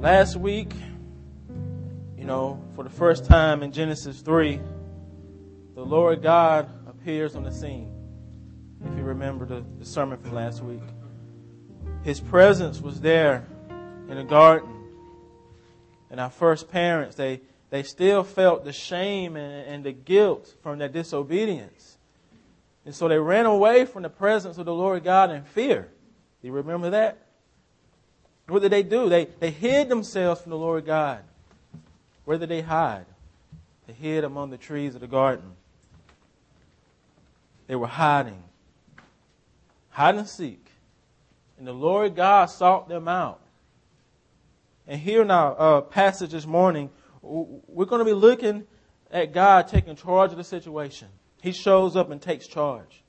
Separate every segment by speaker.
Speaker 1: Last week, you know, for the first time in Genesis 3, the Lord God appears on the scene. If you remember the, the sermon from last week, His presence was there in the garden. And our first parents, they, they still felt the shame and, and the guilt from their disobedience. And so they ran away from the presence of the Lord God in fear. Do you remember that? What did they do? They, they hid themselves from the Lord God. Where did they hide? They hid among the trees of the garden. They were hiding. Hide and seek. And the Lord God sought them out. And here in our uh, passage this morning, we're going to be looking at God taking charge of the situation. He shows up and takes charge.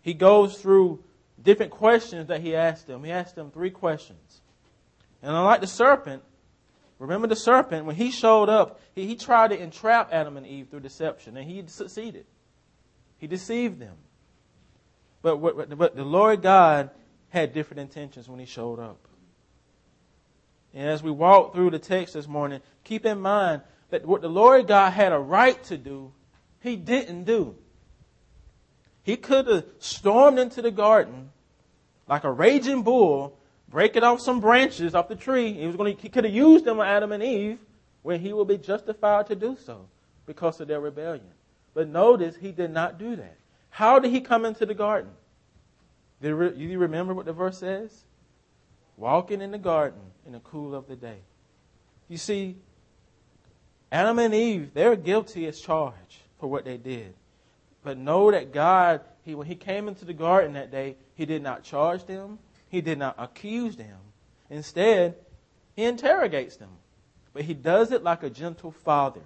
Speaker 1: He goes through different questions that he asked them. He asked them three questions. And unlike the serpent, remember the serpent, when he showed up, he, he tried to entrap Adam and Eve through deception, and he succeeded. He deceived them. But, but the Lord God had different intentions when he showed up. And as we walk through the text this morning, keep in mind that what the Lord God had a right to do, he didn't do. He could have stormed into the garden like a raging bull, breaking off some branches off the tree. He was going to, he could have used them on Adam and Eve when he would be justified to do so because of their rebellion. But notice he did not do that. How did he come into the garden? Do you remember what the verse says? Walking in the garden in the cool of the day. You see, Adam and Eve, they're guilty as charged for what they did. But know that God, he, when He came into the garden that day, He did not charge them, He did not accuse them. Instead, He interrogates them. But He does it like a gentle father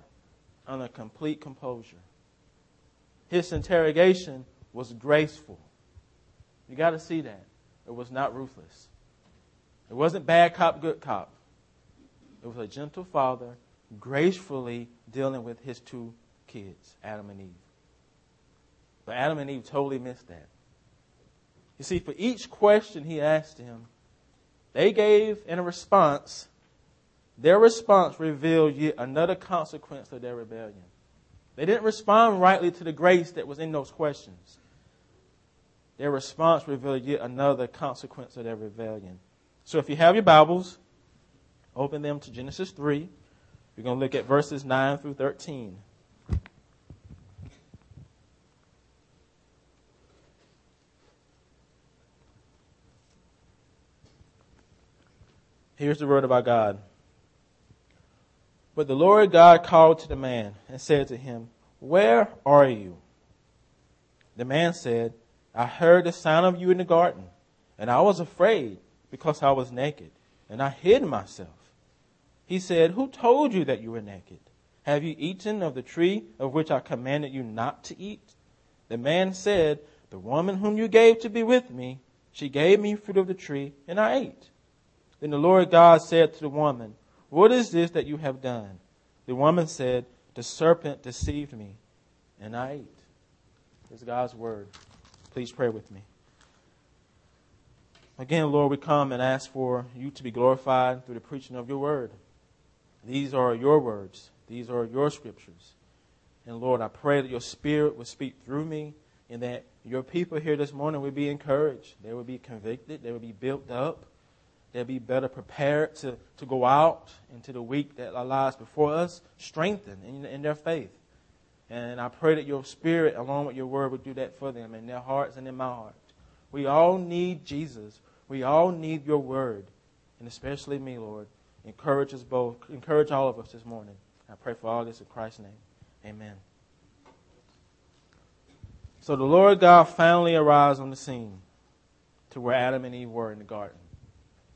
Speaker 1: on a complete composure. His interrogation was graceful. You got to see that. It was not ruthless. It wasn't bad cop, good cop. It was a gentle father gracefully dealing with his two kids, Adam and Eve. But Adam and Eve totally missed that. You see, for each question he asked him, they gave in a response, their response revealed yet another consequence of their rebellion. They didn't respond rightly to the grace that was in those questions. Their response revealed yet another consequence of their rebellion. So if you have your Bibles, open them to Genesis 3. We're going to look at verses 9 through 13. Here's the word of our God. But the Lord God called to the man and said to him, Where are you? The man said, I heard the sound of you in the garden, and I was afraid because I was naked, and I hid myself. He said, Who told you that you were naked? Have you eaten of the tree of which I commanded you not to eat? The man said, The woman whom you gave to be with me, she gave me fruit of the tree, and I ate. Then the Lord God said to the woman, What is this that you have done? The woman said, The serpent deceived me, and I ate. This is God's word. Please pray with me. Again, Lord, we come and ask for you to be glorified through the preaching of your word. These are your words, these are your scriptures. And Lord, I pray that your spirit will speak through me and that your people here this morning will be encouraged. They will be convicted. They will be built up. They'll be better prepared to, to go out into the week that lies before us, strengthened in, in their faith. And I pray that your spirit, along with your word, would do that for them in their hearts and in my heart. We all need Jesus. We all need your word. And especially me, Lord. Encourage us both. Encourage all of us this morning. I pray for all this in Christ's name. Amen. So the Lord God finally arrives on the scene to where Adam and Eve were in the garden.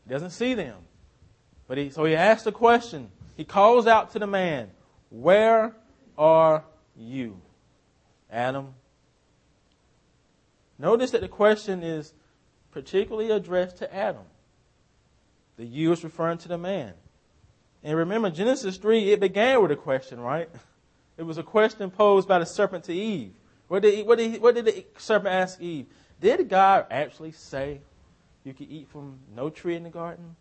Speaker 1: Doesn't see them. But he, so he asks the question. He calls out to the man, Where are you? Adam. Notice that the question is particularly addressed to Adam. The you is referring to the man. And remember, Genesis 3, it began with a question, right? It was a question posed by the serpent to Eve. What did, what did, what did the serpent ask Eve? Did God actually say you could eat from no tree in the garden?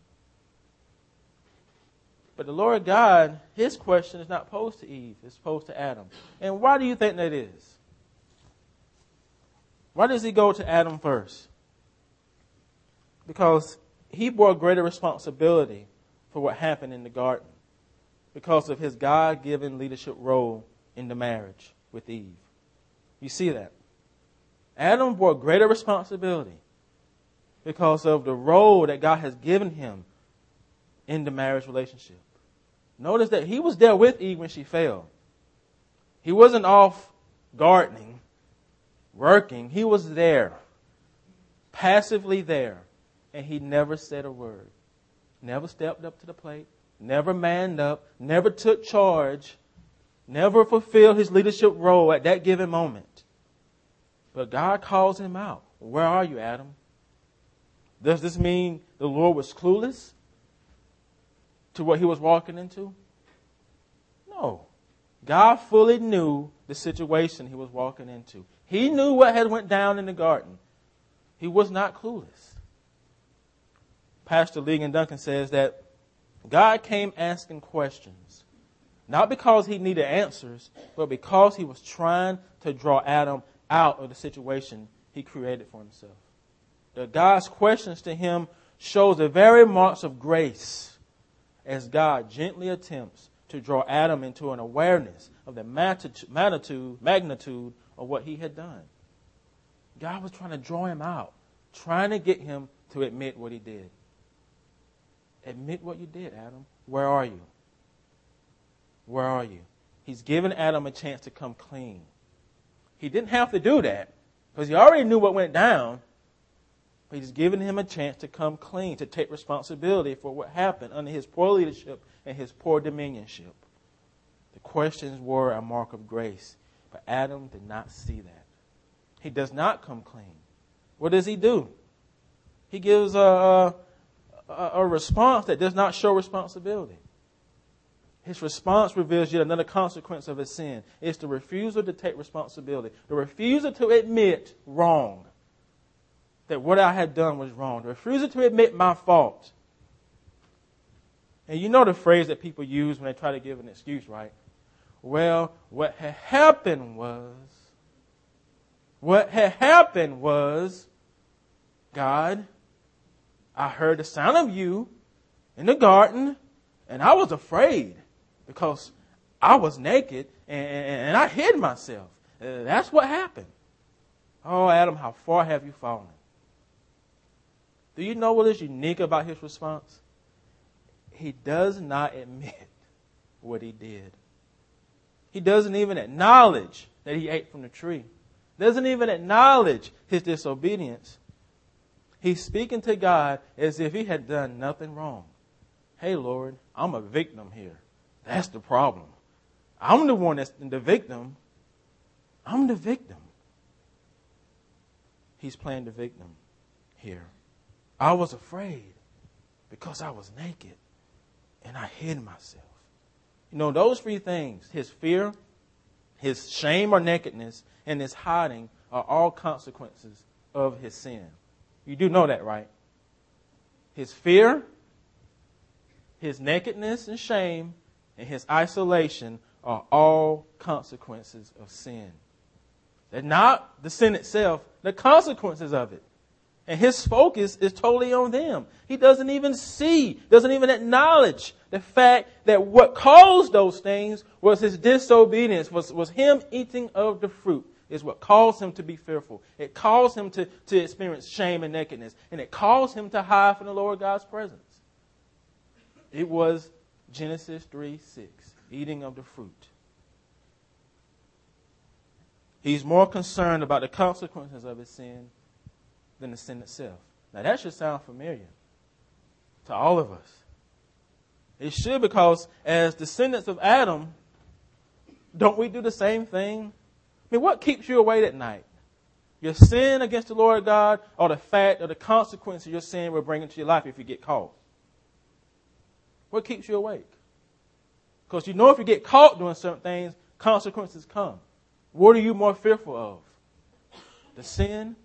Speaker 1: But the Lord God, his question is not posed to Eve, it's posed to Adam. And why do you think that is? Why does he go to Adam first? Because he bore greater responsibility for what happened in the garden because of his God given leadership role in the marriage with Eve. You see that? Adam bore greater responsibility because of the role that God has given him in the marriage relationship. Notice that he was there with Eve when she fell. He wasn't off gardening, working. He was there, passively there, and he never said a word. Never stepped up to the plate, never manned up, never took charge, never fulfilled his leadership role at that given moment. But God calls him out. Where are you, Adam? Does this mean the Lord was clueless to what he was walking into? No. God fully knew the situation he was walking into. He knew what had went down in the garden. He was not clueless. Pastor Ligon Duncan says that God came asking questions, not because he needed answers, but because he was trying to draw Adam out of the situation he created for himself. God's questions to him shows the very marks of grace as God gently attempts to draw Adam into an awareness of the magnitude, magnitude of what he had done. God was trying to draw him out, trying to get him to admit what he did. Admit what you did, Adam. Where are you? Where are you? He's given Adam a chance to come clean. He didn't have to do that because he already knew what went down. But he's given him a chance to come clean, to take responsibility for what happened under his poor leadership and his poor dominionship. The questions were a mark of grace, but Adam did not see that. He does not come clean. What does he do? He gives a, a, a response that does not show responsibility. His response reveals yet another consequence of his sin. It's the refusal to take responsibility, the refusal to admit wrong, that what I had done was wrong, refusal to admit my fault. And you know the phrase that people use when they try to give an excuse, right? Well, what had happened was, what had happened was, God, I heard the sound of you in the garden, and I was afraid because I was naked and, and I hid myself. Uh, that's what happened. Oh, Adam, how far have you fallen? Do you know what is unique about his response? He does not admit what he did. He doesn't even acknowledge that he ate from the tree. Doesn't even acknowledge his disobedience. He's speaking to God as if he had done nothing wrong. Hey, Lord, I'm a victim here. That's the problem. I'm the one that's the victim. I'm the victim. He's playing the victim here. I was afraid because I was naked and I hid myself. You know, those three things his fear, his shame or nakedness, and his hiding are all consequences of his sin. You do know that, right? His fear, his nakedness and shame, and his isolation are all consequences of sin. They're not the sin itself, the consequences of it. And his focus is totally on them. He doesn't even see, doesn't even acknowledge the fact that what caused those things was his disobedience, was, was him eating of the fruit, is what caused him to be fearful. It caused him to, to experience shame and nakedness. And it caused him to hide from the Lord God's presence. It was Genesis 3 6, eating of the fruit. He's more concerned about the consequences of his sin than the sin itself. Now, that should sound familiar to all of us. It should because, as descendants of Adam, don't we do the same thing? I mean, what keeps you awake at night? Your sin against the Lord God, or the fact or the consequences your sin will bring into your life if you get caught? What keeps you awake? Because you know if you get caught doing certain things, consequences come. What are you more fearful of? The sin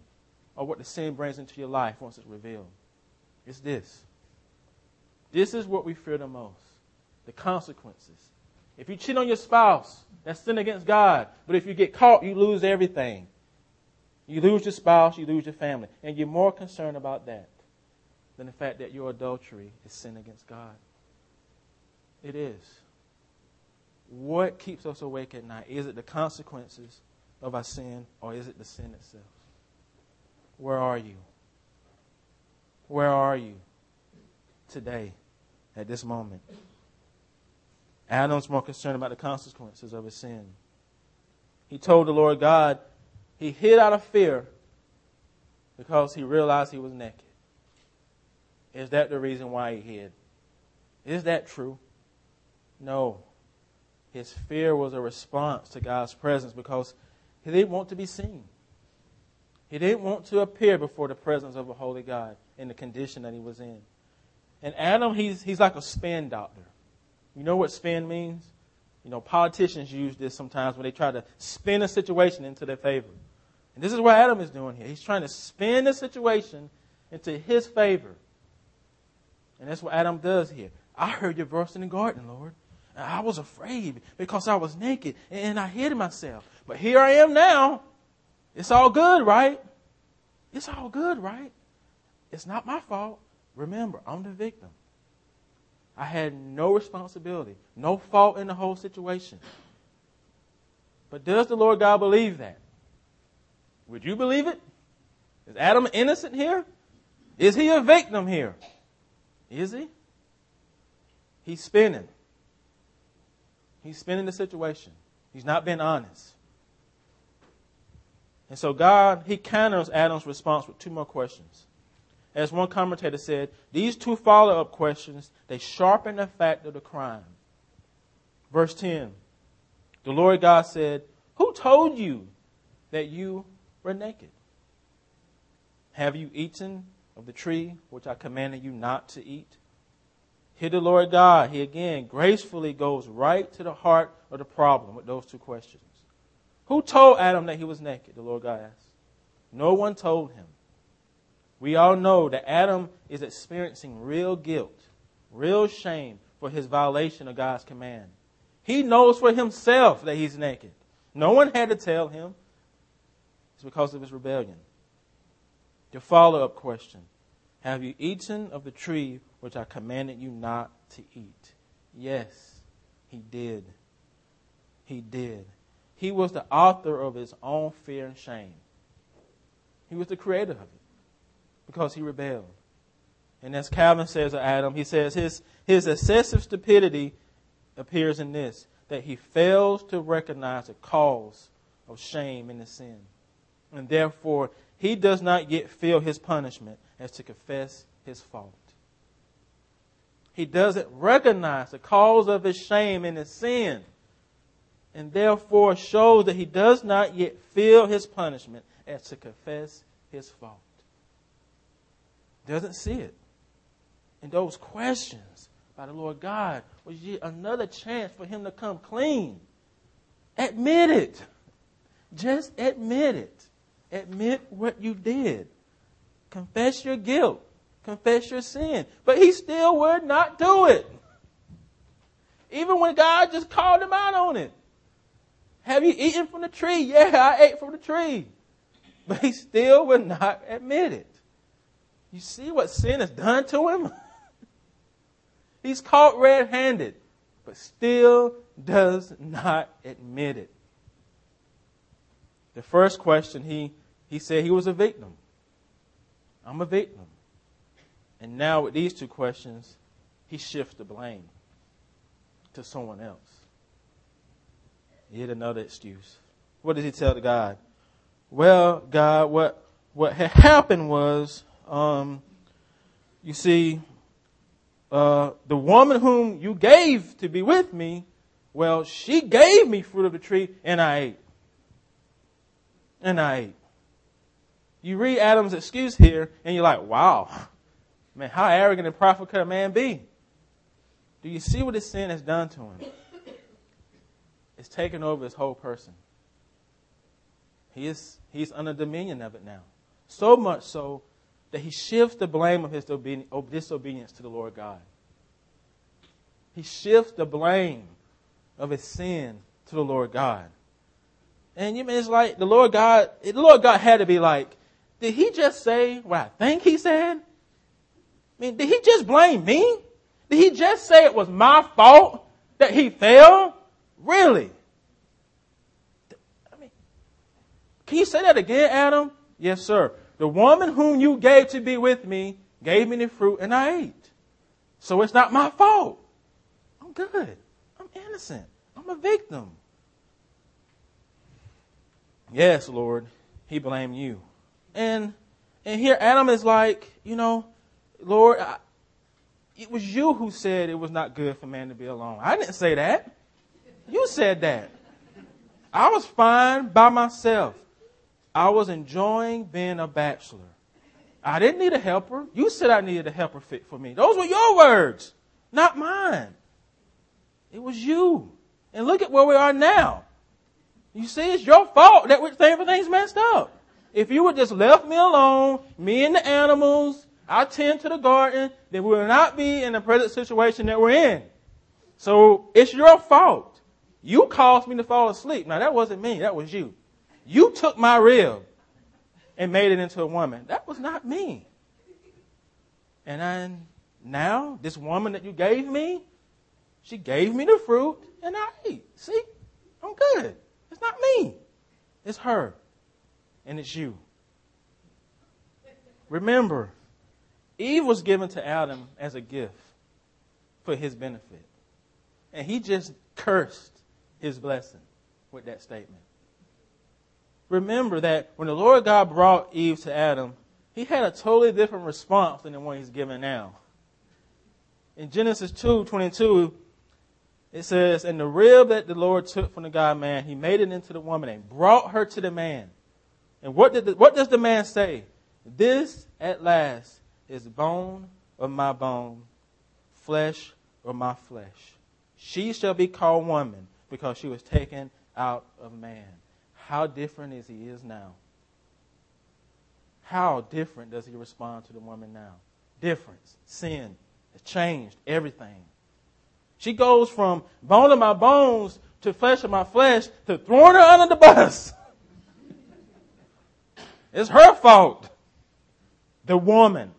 Speaker 1: or what the sin brings into your life once it's revealed? It's this. This is what we fear the most. the consequences. If you cheat on your spouse, that's sin against God. But if you get caught, you lose everything. You lose your spouse, you lose your family. And you're more concerned about that than the fact that your adultery is sin against God. It is. What keeps us awake at night? Is it the consequences of our sin or is it the sin itself? Where are you? Where are you today at this moment? Adam's more concerned about the consequences of his sin. He told the Lord God, he hid out of fear because he realized he was naked. Is that the reason why he hid? Is that true? No. His fear was a response to God's presence because he didn't want to be seen. He didn't want to appear before the presence of a holy God in the condition that he was in. And Adam, he's, he's like a spin doctor. You know what spin means? You know, politicians use this sometimes when they try to spin a situation into their favor. And this is what Adam is doing here. He's trying to spin the situation into his favor. And that's what Adam does here. I heard your voice in the garden, Lord. I was afraid because I was naked and I hid myself. But here I am now. It's all good, right? It's all good, right? It's not my fault. Remember, I'm the victim. I had no responsibility, no fault in the whole situation. But does the Lord God believe that? Would you believe it? Is Adam innocent here? Is he a victim here? Is he? He's spinning. He's spinning the situation. He's not being honest. And so God, he counters Adam's response with two more questions. As one commentator said, these two follow-up questions, they sharpen the fact of the crime. Verse 10. The Lord God said, Who told you that you were naked? Have you eaten of the tree which I commanded you not to eat? Here the Lord God, he again gracefully goes right to the heart of the problem with those two questions. Who told Adam that he was naked? The Lord God asked. No one told him. We all know that Adam is experiencing real guilt, real shame for his violation of God's command. He knows for himself that he's naked. No one had to tell him. It's because of his rebellion. The follow up question Have you eaten of the tree which I commanded you not to eat? Yes, he did. He did. He was the author of his own fear and shame. He was the creator of it because he rebelled. And as Calvin says of Adam, he says his, his excessive stupidity appears in this that he fails to recognize the cause of shame in his sin. And therefore, he does not yet feel his punishment as to confess his fault. He doesn't recognize the cause of his shame in his sin, and therefore shows that he does not yet feel his punishment as to confess his fault doesn't see it. And those questions by the Lord God was yet another chance for him to come clean. Admit it. Just admit it. Admit what you did. Confess your guilt. Confess your sin. But he still would not do it. Even when God just called him out on it. Have you eaten from the tree? Yeah, I ate from the tree. But he still would not admit it. You see what sin has done to him? He's caught red handed, but still does not admit it. The first question, he, he said he was a victim. I'm a victim. And now with these two questions, he shifts the blame to someone else. Yet another excuse. What did he tell the God? Well, God, what, what had happened was um, you see, uh, the woman whom you gave to be with me, well, she gave me fruit of the tree and I ate. And I ate. You read Adam's excuse here and you're like, wow, man, how arrogant and prideful could a man be? Do you see what his sin has done to him? It's taken over his whole person. He is, he's under dominion of it now. So much so that he shifts the blame of his disobedience to the Lord God. He shifts the blame of his sin to the Lord God. And you mean it's like the Lord God, the Lord God had to be like, did he just say what I think he said? I mean, did he just blame me? Did he just say it was my fault that he failed? Really? I mean, can you say that again, Adam? Yes, sir. The woman whom you gave to be with me gave me the fruit and I ate. So it's not my fault. I'm good. I'm innocent. I'm a victim. Yes, Lord, he blamed you. And and here Adam is like, you know, Lord, I, it was you who said it was not good for man to be alone. I didn't say that. You said that. I was fine by myself. I was enjoying being a bachelor. I didn't need a helper. You said I needed a helper fit for me. Those were your words, not mine. It was you. And look at where we are now. You see, it's your fault that everything's messed up. If you would just left me alone, me and the animals, I tend to the garden, then we will not be in the present situation that we're in. So it's your fault. You caused me to fall asleep. Now that wasn't me, that was you. You took my rib and made it into a woman. That was not me. And I, now, this woman that you gave me, she gave me the fruit and I ate. See? I'm good. It's not me. It's her. And it's you. Remember, Eve was given to Adam as a gift for his benefit. And he just cursed his blessing with that statement. Remember that when the Lord God brought Eve to Adam, he had a totally different response than the one he's given now. In Genesis 2 22, it says, And the rib that the Lord took from the God man, he made it into the woman and brought her to the man. And what, did the, what does the man say? This at last is bone of my bone, flesh of my flesh. She shall be called woman because she was taken out of man. How different is he is now? How different does he respond to the woman now? Difference, sin, has changed everything. She goes from bone of my bones to flesh of my flesh to throwing her under the bus. it's her fault. The woman.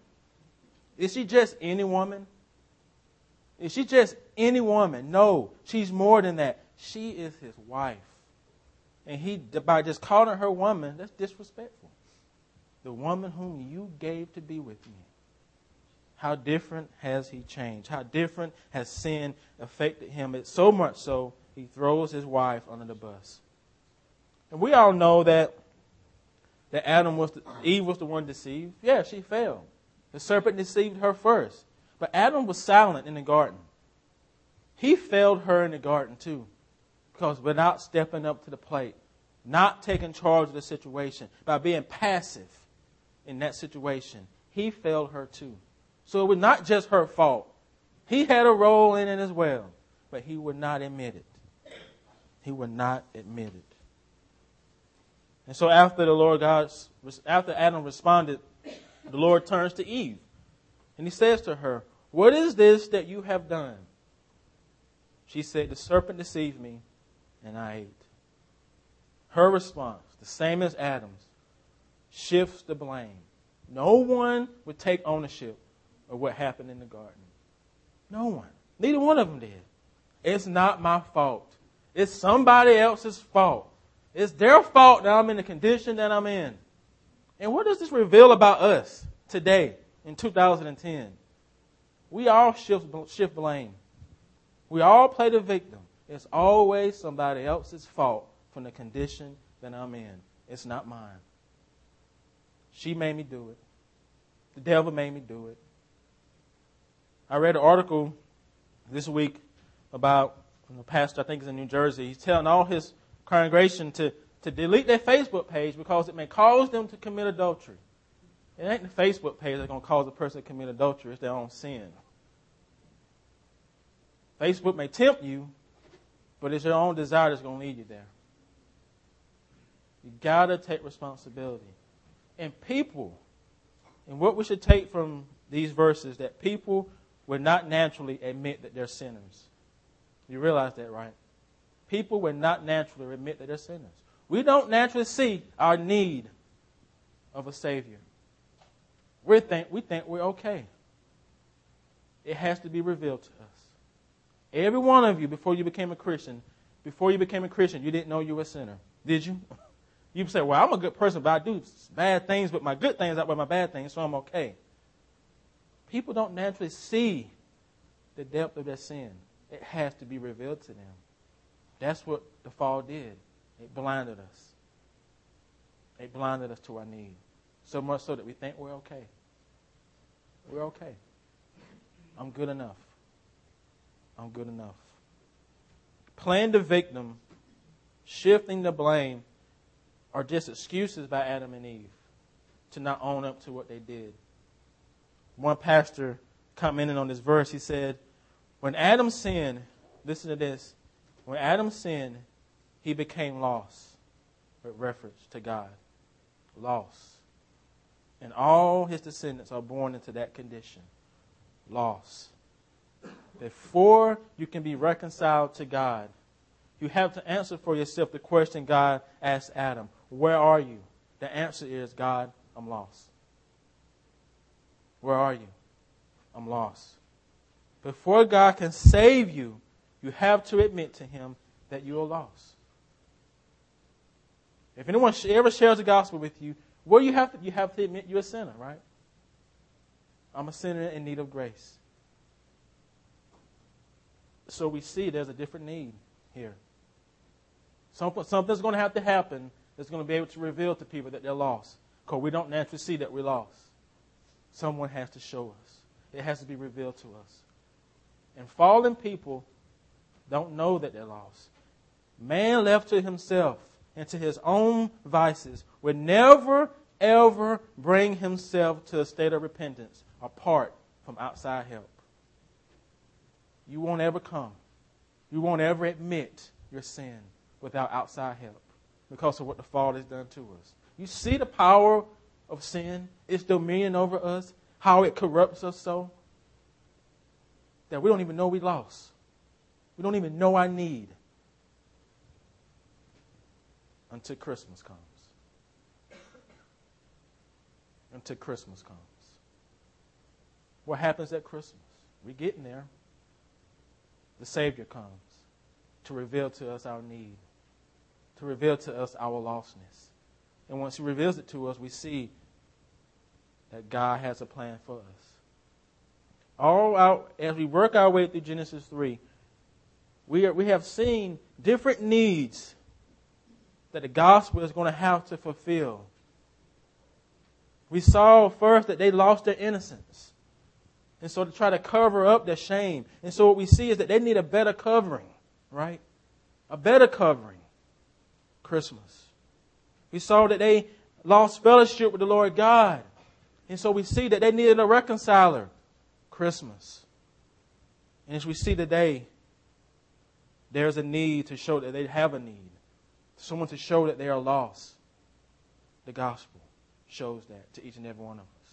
Speaker 1: Is she just any woman? Is she just any woman? No, she's more than that. She is his wife. And he, by just calling her woman, that's disrespectful. The woman whom you gave to be with me. How different has he changed? How different has sin affected him? It's so much so he throws his wife under the bus. And we all know that that Adam was the, Eve was the one deceived. Yeah, she fell. The serpent deceived her first. But Adam was silent in the garden. He failed her in the garden too. Because without stepping up to the plate, not taking charge of the situation, by being passive in that situation, he failed her too. So it was not just her fault. He had a role in it as well, but he would not admit it. He would not admit it. And so after the Lord God, after Adam responded, the Lord turns to Eve and he says to her, What is this that you have done? She said, The serpent deceived me and I ate. Her response, the same as Adam's, shifts the blame. No one would take ownership of what happened in the garden. No one. Neither one of them did. It's not my fault. It's somebody else's fault. It's their fault that I'm in the condition that I'm in. And what does this reveal about us today in 2010? We all shift, shift blame. We all play the victim. It's always somebody else's fault from the condition that I'm in. It's not mine. She made me do it. The devil made me do it. I read an article this week about a pastor, I think is in New Jersey. He's telling all his congregation to, to delete their Facebook page because it may cause them to commit adultery. It ain't the Facebook page that's going to cause a person to commit adultery, it's their own sin. Facebook may tempt you, but it's your own desire that's going to lead you there. You got to take responsibility. And people, and what we should take from these verses, that people would not naturally admit that they're sinners. You realize that, right? People would not naturally admit that they're sinners. We don't naturally see our need of a Savior. We think, we think we're okay. It has to be revealed to us. Every one of you, before you became a Christian, before you became a Christian, you didn't know you were a sinner. Did you? You say, well, I'm a good person, but I do bad things, but my good things outweigh my bad things, so I'm okay. People don't naturally see the depth of their sin. It has to be revealed to them. That's what the fall did. It blinded us. It blinded us to our need. So much so that we think we're okay. We're okay. I'm good enough. I'm good enough. Playing the victim, shifting the blame, are just excuses by Adam and Eve to not own up to what they did. One pastor commenting on this verse, he said, When Adam sinned, listen to this, when Adam sinned, he became lost, with reference to God. Lost. And all his descendants are born into that condition. Lost. Before you can be reconciled to God, you have to answer for yourself the question God asked Adam Where are you? The answer is God, I'm lost. Where are you? I'm lost. Before God can save you, you have to admit to Him that you are lost. If anyone ever shares the gospel with you, well, you have to, you have to admit you're a sinner, right? I'm a sinner in need of grace. So we see there's a different need here. something's going to have to happen that's going to be able to reveal to people that they're lost. Because we don't naturally see that we're lost. Someone has to show us. It has to be revealed to us. And fallen people don't know that they're lost. Man left to himself and to his own vices would never, ever bring himself to a state of repentance apart from outside help. You won't ever come. You won't ever admit your sin without outside help because of what the fall has done to us. You see the power of sin, its dominion over us, how it corrupts us so that we don't even know we lost. We don't even know our need until Christmas comes. Until Christmas comes. What happens at Christmas? We're getting there. The Savior comes to reveal to us our need, to reveal to us our lostness. And once He reveals it to us, we see that God has a plan for us. All out, as we work our way through Genesis 3, we, are, we have seen different needs that the gospel is going to have to fulfill. We saw first that they lost their innocence. And so to try to cover up their shame. And so what we see is that they need a better covering, right? A better covering. Christmas. We saw that they lost fellowship with the Lord God. And so we see that they needed a reconciler. Christmas. And as we see today, there's a need to show that they have a need someone to show that they are lost. The gospel shows that to each and every one of us.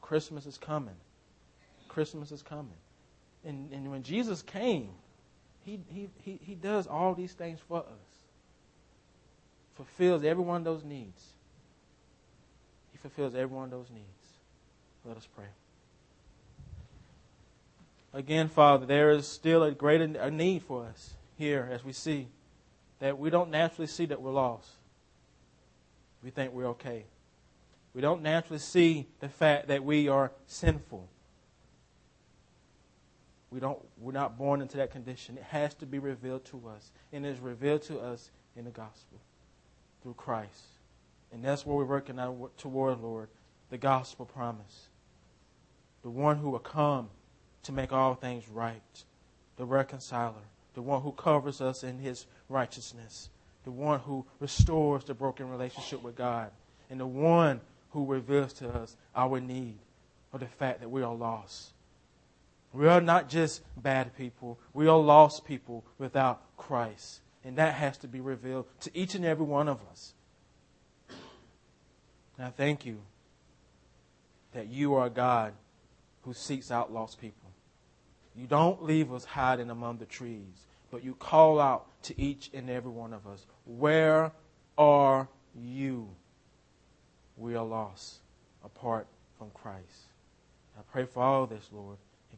Speaker 1: Christmas is coming. Christmas is coming. And, and when Jesus came, he, he, he, he does all these things for us. Fulfills every one of those needs. He fulfills every one of those needs. Let us pray. Again, Father, there is still a greater a need for us here as we see that we don't naturally see that we're lost. We think we're okay. We don't naturally see the fact that we are sinful. We don't, we're not born into that condition. It has to be revealed to us. And it is revealed to us in the gospel through Christ. And that's what we're working toward, Lord, the gospel promise. The one who will come to make all things right, the reconciler, the one who covers us in his righteousness, the one who restores the broken relationship with God, and the one who reveals to us our need of the fact that we are lost. We are not just bad people, we are lost people without Christ. And that has to be revealed to each and every one of us. And I thank you that you are God who seeks out lost people. You don't leave us hiding among the trees, but you call out to each and every one of us, Where are you? We are lost apart from Christ. I pray for all this, Lord,